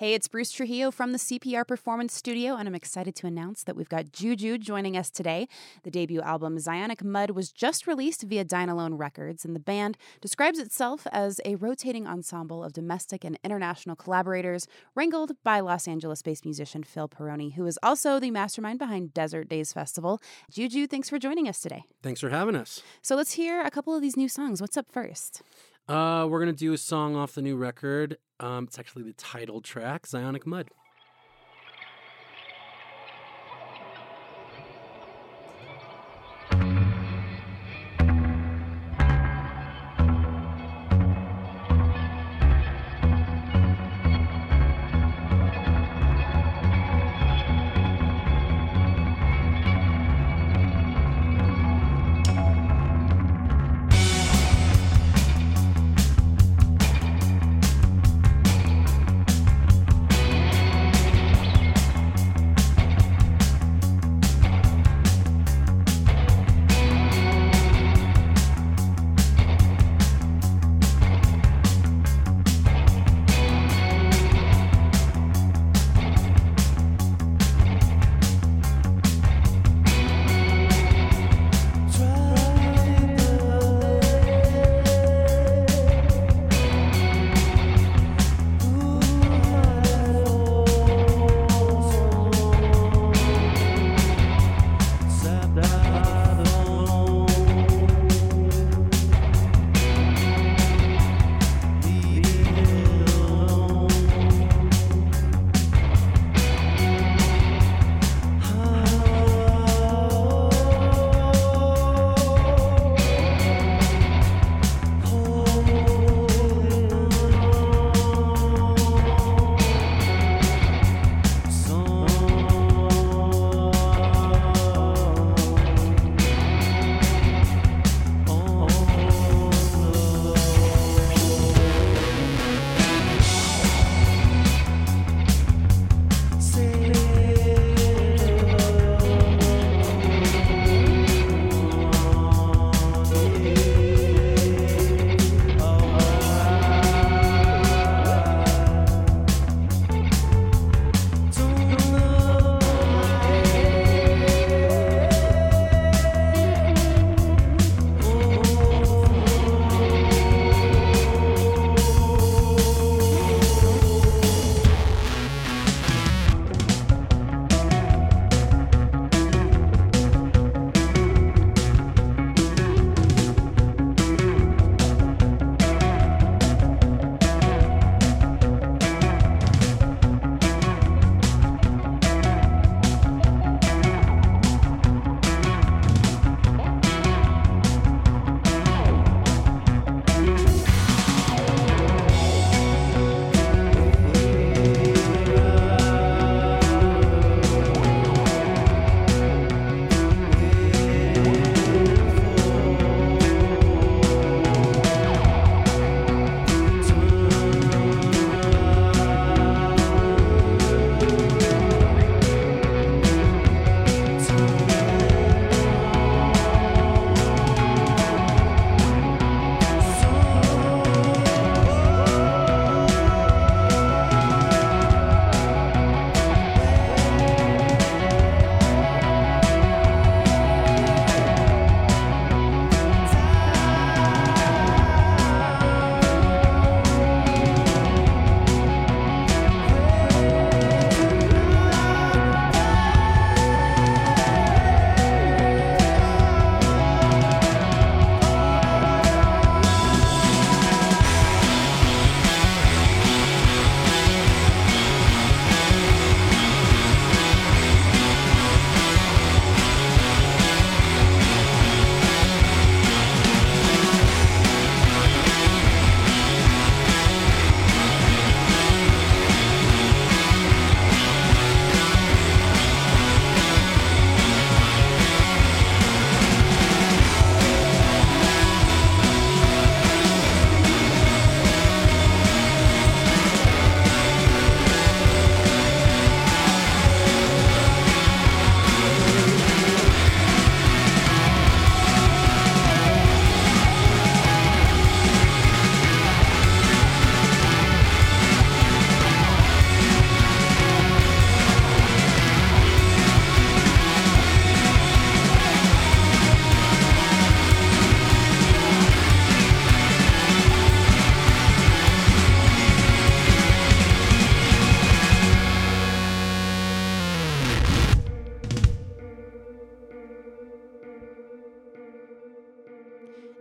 Hey, it's Bruce Trujillo from the CPR Performance Studio, and I'm excited to announce that we've got Juju joining us today. The debut album Zionic Mud was just released via Dine Alone Records, and the band describes itself as a rotating ensemble of domestic and international collaborators, wrangled by Los Angeles based musician Phil Pirrone, who is also the mastermind behind Desert Daze Festival. Juju, thanks for joining us today. Thanks for having us. So let's hear a couple of these new songs. What's up first? Uh, we're going to do a song off the new record. Um, it's actually the title track, Zionic Mud.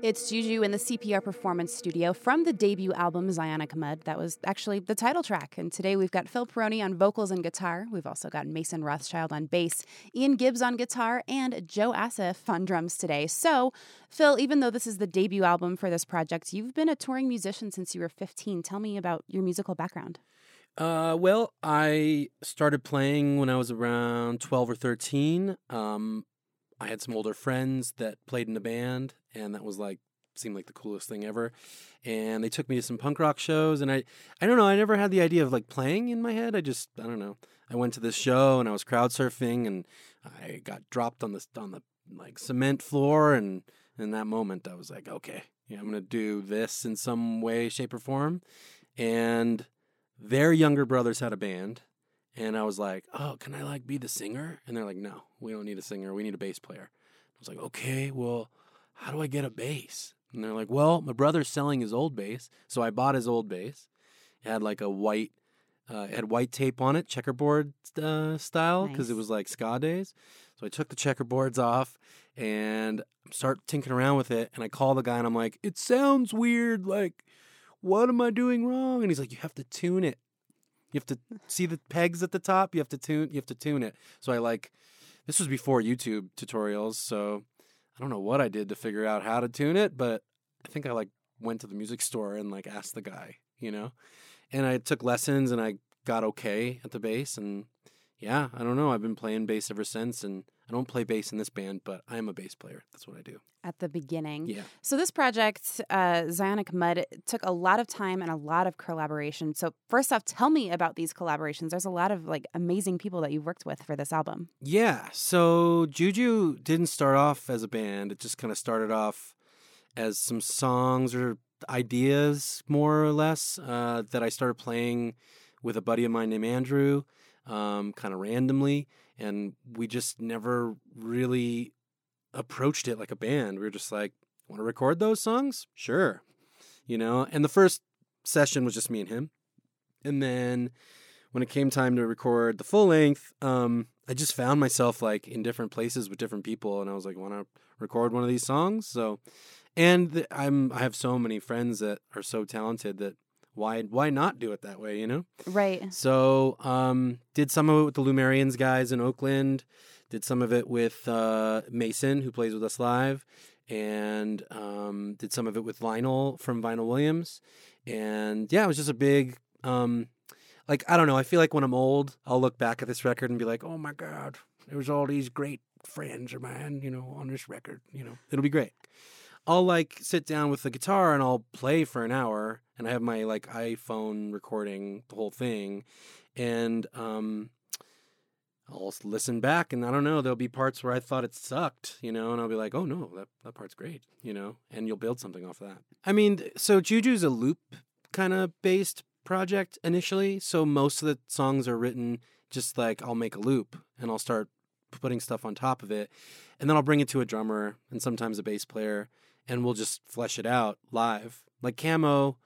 It's Juju in the CPR Performance Studio from the debut album Zionic Mud. That was actually the title track. And today we've got Phil Pirrone on vocals and guitar. We've also got Mason Rothschild on bass, Ian Gibbs on guitar, and Joe Asif on drums today. So, Phil, even though this is the debut album for this project, you've been a touring musician since you were 15. Tell me about your musical background. Uh, well, I started playing when I was around 12 or 13. Um, I had some older friends that played in a band, and that was like seemed like the coolest thing ever. And they took me to some punk rock shows, and I I don't know, I never had the idea of like playing in my head. I just I don't know. I went to this show and I was crowd surfing, and I got dropped on the on the like cement floor, and in that moment I was like, okay, yeah, I'm gonna do this in some way, shape, or form, and their younger brothers had a band and I was like, "Oh, can I like be the singer?" And they're like, "No, we don't need a singer. We need a bass player." I was like, "Okay, well, how do I get a bass?" And they're like, "Well, my brother's selling his old bass, so I bought his old bass. It had like a white, uh, it had white tape on it, checkerboard uh, style, because Nice. it was like ska days. So I took the checkerboards off and start tinkering around with it. And I call the guy and I'm like, "It sounds weird. Like, what am I doing wrong?" And he's like, "You have to tune it." You have to see the pegs at the top. You have to tune. You have to tune it. So I like. This was before YouTube tutorials, so I don't know what I did to figure out how to tune it, but I think I like went to the music store and like asked the guy, you know, and I took lessons and I got okay at the bass, and yeah, I don't know. I've been playing bass ever since, and I don't play bass in this band, but I am a bass player. That's what I do. At the beginning. Yeah. So this project, uh, Zionic Mud, took a lot of time and a lot of collaboration. So first off, tell me about these collaborations. There's a lot of like amazing people that you've worked with for this album. Yeah. So Juju didn't start off as a band. It just kind of started off as some songs or ideas, more or less, uh, that I started playing with a buddy of mine named Andrew, um, kind of randomly. And we just never really approached it like a band. We were just like, want to record those songs? Sure. You know, and the first session was just me and him. And then when it came time to record the full length, um, I just found myself like in different places with different people, and I was like, want to record one of these songs? So, and th- I'm I have so many friends that are so talented that why why not do it that way? You know. Right. So, um, did some of it with the Lumerians guys in Oakland. Did some of it with uh, Mason, who plays with us live, and um, did some of it with Lionel from Vinyl Williams. And yeah, it was just a big, um, like I don't know. I feel like when I'm old, I'll look back at this record and be like, "Oh my god, there was all these great friends of mine, you know, on this record. You know, it'll be great." I'll like sit down with the guitar and I'll play for an hour, and I have my like iPhone recording the whole thing, and um, I'll listen back, and I don't know. There'll be parts where I thought it sucked, you know, and I'll be like, "Oh no, that that part's great," you know, and you'll build something off of that. I mean, so Juju's a loop kind of based project initially, so most of the songs are written just like I'll make a loop and I'll start putting stuff on top of it, and then I'll bring it to a drummer and sometimes a bass player, and we'll just flesh it out live. Like Camo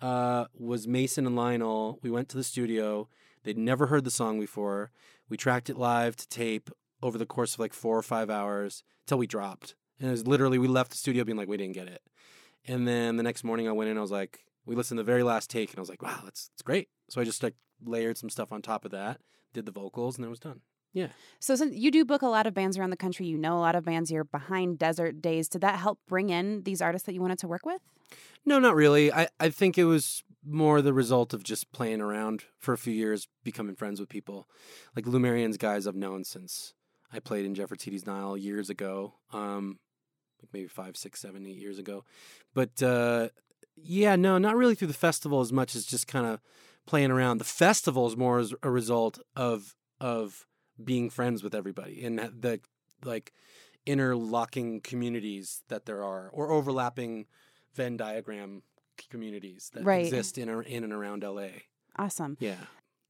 uh, was Mason and Lionel. We went to the studio. They'd never heard the song before. We tracked it live to tape over the course of like four or five hours till we dropped. And it was literally we left the studio being like, we didn't get it. And then the next morning I went in, I was like, we listened to the very last take, and I was like, wow, that's great. So I just like layered some stuff on top of that, did the vocals, and it was done. So since you do book a lot of bands around the country, you know a lot of bands. You're behind Desert Daze. Did that help bring in these artists that you wanted to work with? No, not really. I, I think it was more the result of just playing around for a few years, becoming friends with people. Like Lumerians guys I've known since I played in Jeffertitti's Nile years ago. Um, like maybe five, six, seven, eight years ago. But uh, yeah, no, not really through the festival as much as just kind of playing around. The festival is more as a result of of being friends with everybody and the like interlocking communities that there are or overlapping Venn diagram communities that Right. exist in or, in and around LA. Awesome. Yeah,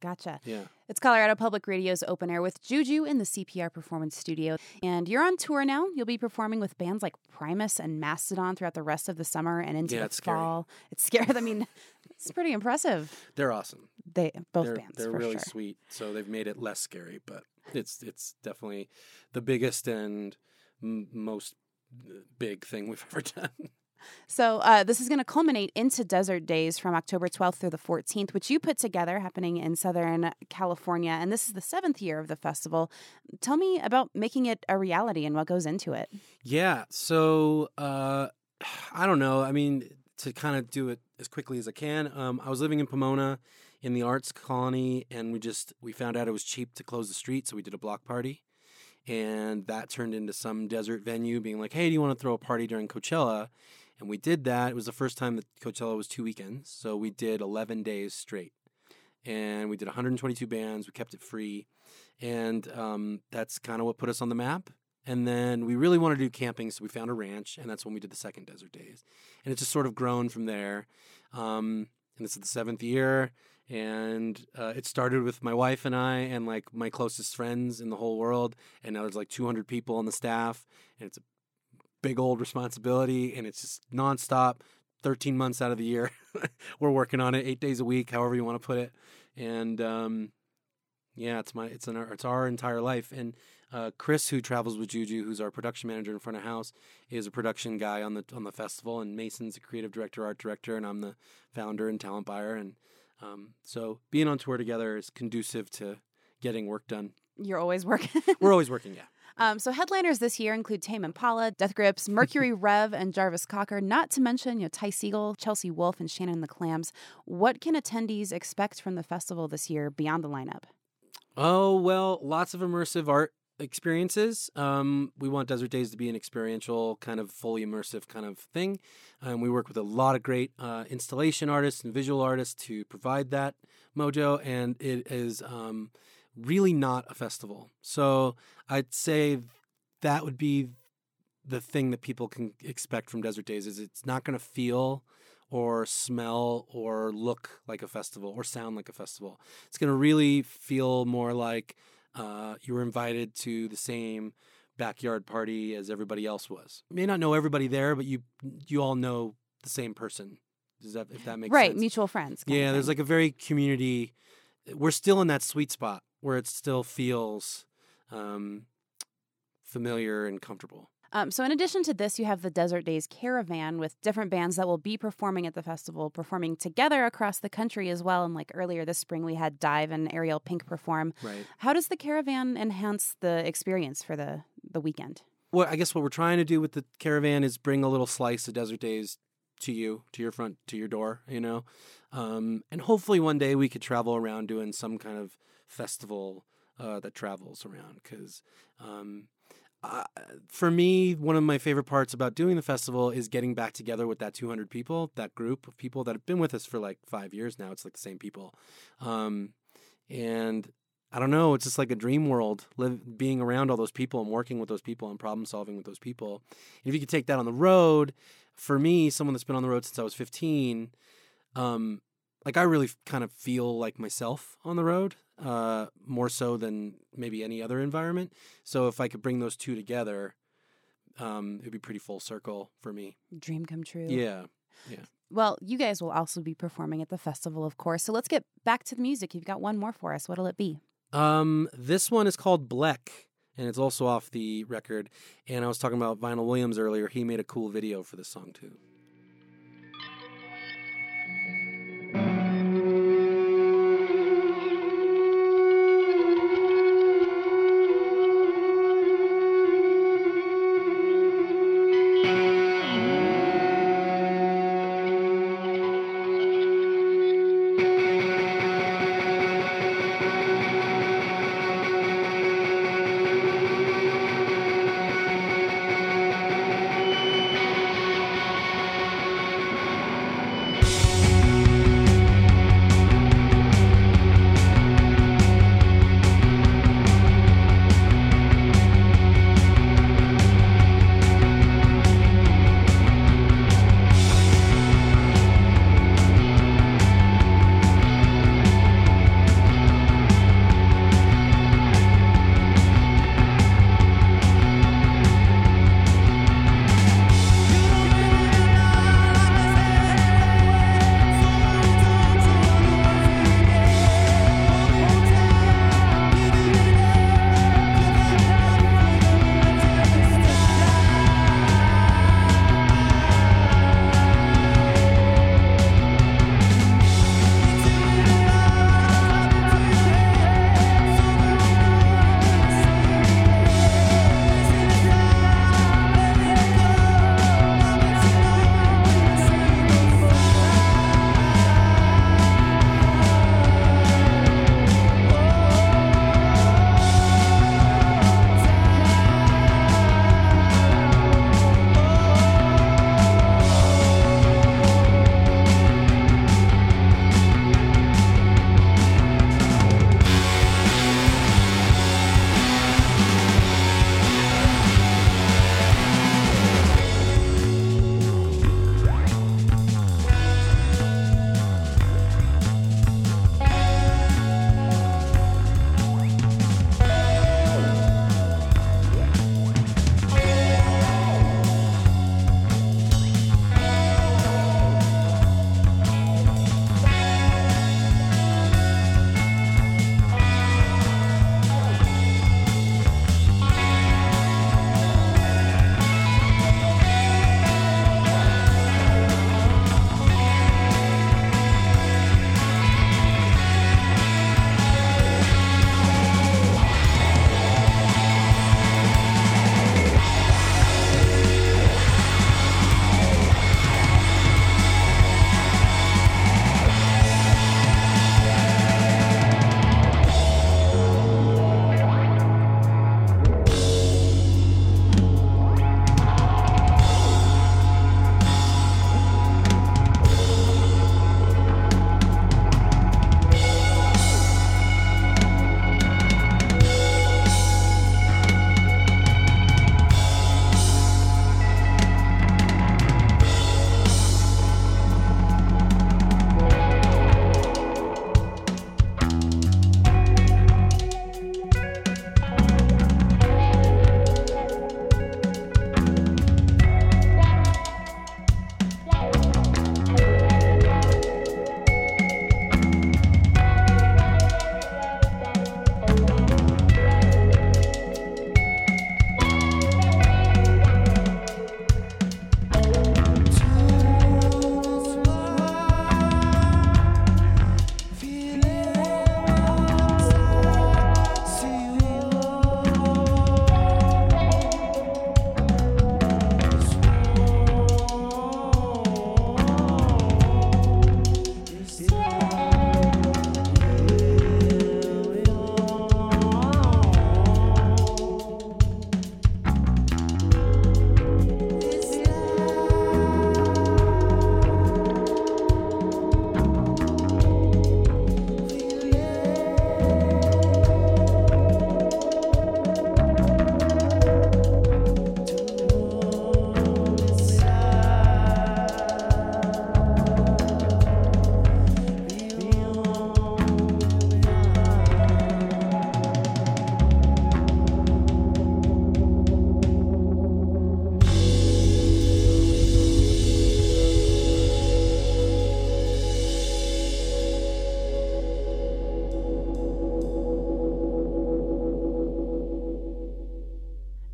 Gotcha. yeah. It's Colorado Public Radio's open air with Juju in the CPR Performance Studio. And you're on tour now. You'll be performing with bands like Primus and Mastodon throughout the rest of the summer and into Yeah, the it's scary. fall. It's scary. I mean, it's pretty impressive. They're awesome. They both they're bands they're really sure. sweet. So they've made it less scary, but it's it's definitely the biggest and m- most uh, big thing we've ever done. So uh, this is going to culminate into Desert Daze from October 12th through the 14th, which you put together, happening in Southern California, and this is the seventh year of the festival. Tell me about making it a reality and what goes into it. Yeah. So uh, I don't know. I mean, to kind of do it as quickly as I can, um, I was living in Pomona in the arts colony, and we just we found out it was cheap to close the street, so we did a block party and that turned into some desert venue being like, "Hey, do you want to throw a party during Coachella?" And we did that. It was the first time that Coachella was two weekends, so we did 11 days straight, and we did 122 bands. We kept it free, and um, that's kind of what put us on the map. And then we really wanted to do camping, so we found a ranch, and that's when we did the second Desert Daze. And it's just sort of grown from there. Um, and this is the seventh year and uh, it started with my wife and I and like my closest friends in the whole world and now there's like 200 people on the staff and it's a big old responsibility and it's just nonstop 13 months out of the year we're working on it 8 days a week however you want to put it and um, yeah it's my it's an it's our entire life and uh, Chris, who travels with Juju, who's our production manager in front of house, is a production guy on the on the festival, and Mason's a creative director, art director, and I'm the founder and talent buyer. And um, so being on tour together is conducive to getting work done. You're always working. We're always working, yeah. Um, so headliners this year include Tame Impala, Death Grips, Mercury Rev, and Jarvis Cocker. Not to mention, you know, Ty Segall, Chelsea Wolfe, and Shannon the Clams. What can attendees expect from the festival this year beyond the lineup? Oh well, lots of immersive art experiences. Um, we want Desert Daze to be an experiential, kind of fully immersive kind of thing. And we work with a lot of great uh, installation artists and visual artists to provide that mojo. And it is um, really not a festival. So I'd say that would be the thing that people can expect from Desert Daze is it's not going to feel or smell or look like a festival or sound like a festival. It's going to really feel more like uh, you were invited to the same backyard party as everybody else was. You may not know everybody there, but you you all know the same person. Does that if that makes right, sense? Right, mutual friends. Yeah, there's like a very community. We're still in that sweet spot where it still feels um, familiar and comfortable. Um, so, in addition to this, you have the Desert Daze Caravan with different bands that will be performing at the festival, performing together across the country as well. And like earlier this spring, we had DIIV and Ariel Pink perform. Right. How does the caravan enhance the experience for the the weekend? Well, I guess what we're trying to do with the caravan is bring a little slice of Desert Daze to you, to your front, to your door. You know, um, and hopefully one day we could travel around doing some kind of festival uh, that travels around because. Um, uh, for me, one of my favorite parts about doing the festival is getting back together with that 200 people, that group of people that have been with us for like five years now. It's like the same people. Um, and I don't know, it's just like a dream world, live, being around all those people and working with those people and problem solving with those people. And if you could take that on the road, for me, someone that's been on the road since I was 15, um, like I really kind of feel like myself on the road uh, more so than maybe any other environment. So if I could bring those two together, um, it'd be pretty full circle for me. Dream come true. Yeah, yeah. Well, you guys will also be performing at the festival, of course. So let's get back to the music. You've got one more for us. What'll it be? Um, this one is called Bleck, and it's also off the record. And I was talking about Vinyl Williams earlier. He made a cool video for this song too.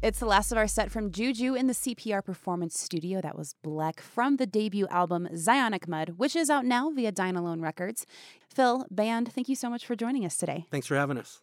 It's the last of our set from Juju in the CPR Performance Studio. That was Black from the debut album Zionic Mud, which is out now via Dine Alone Records. Phil, band, thank you so much for joining us today. Thanks for having us.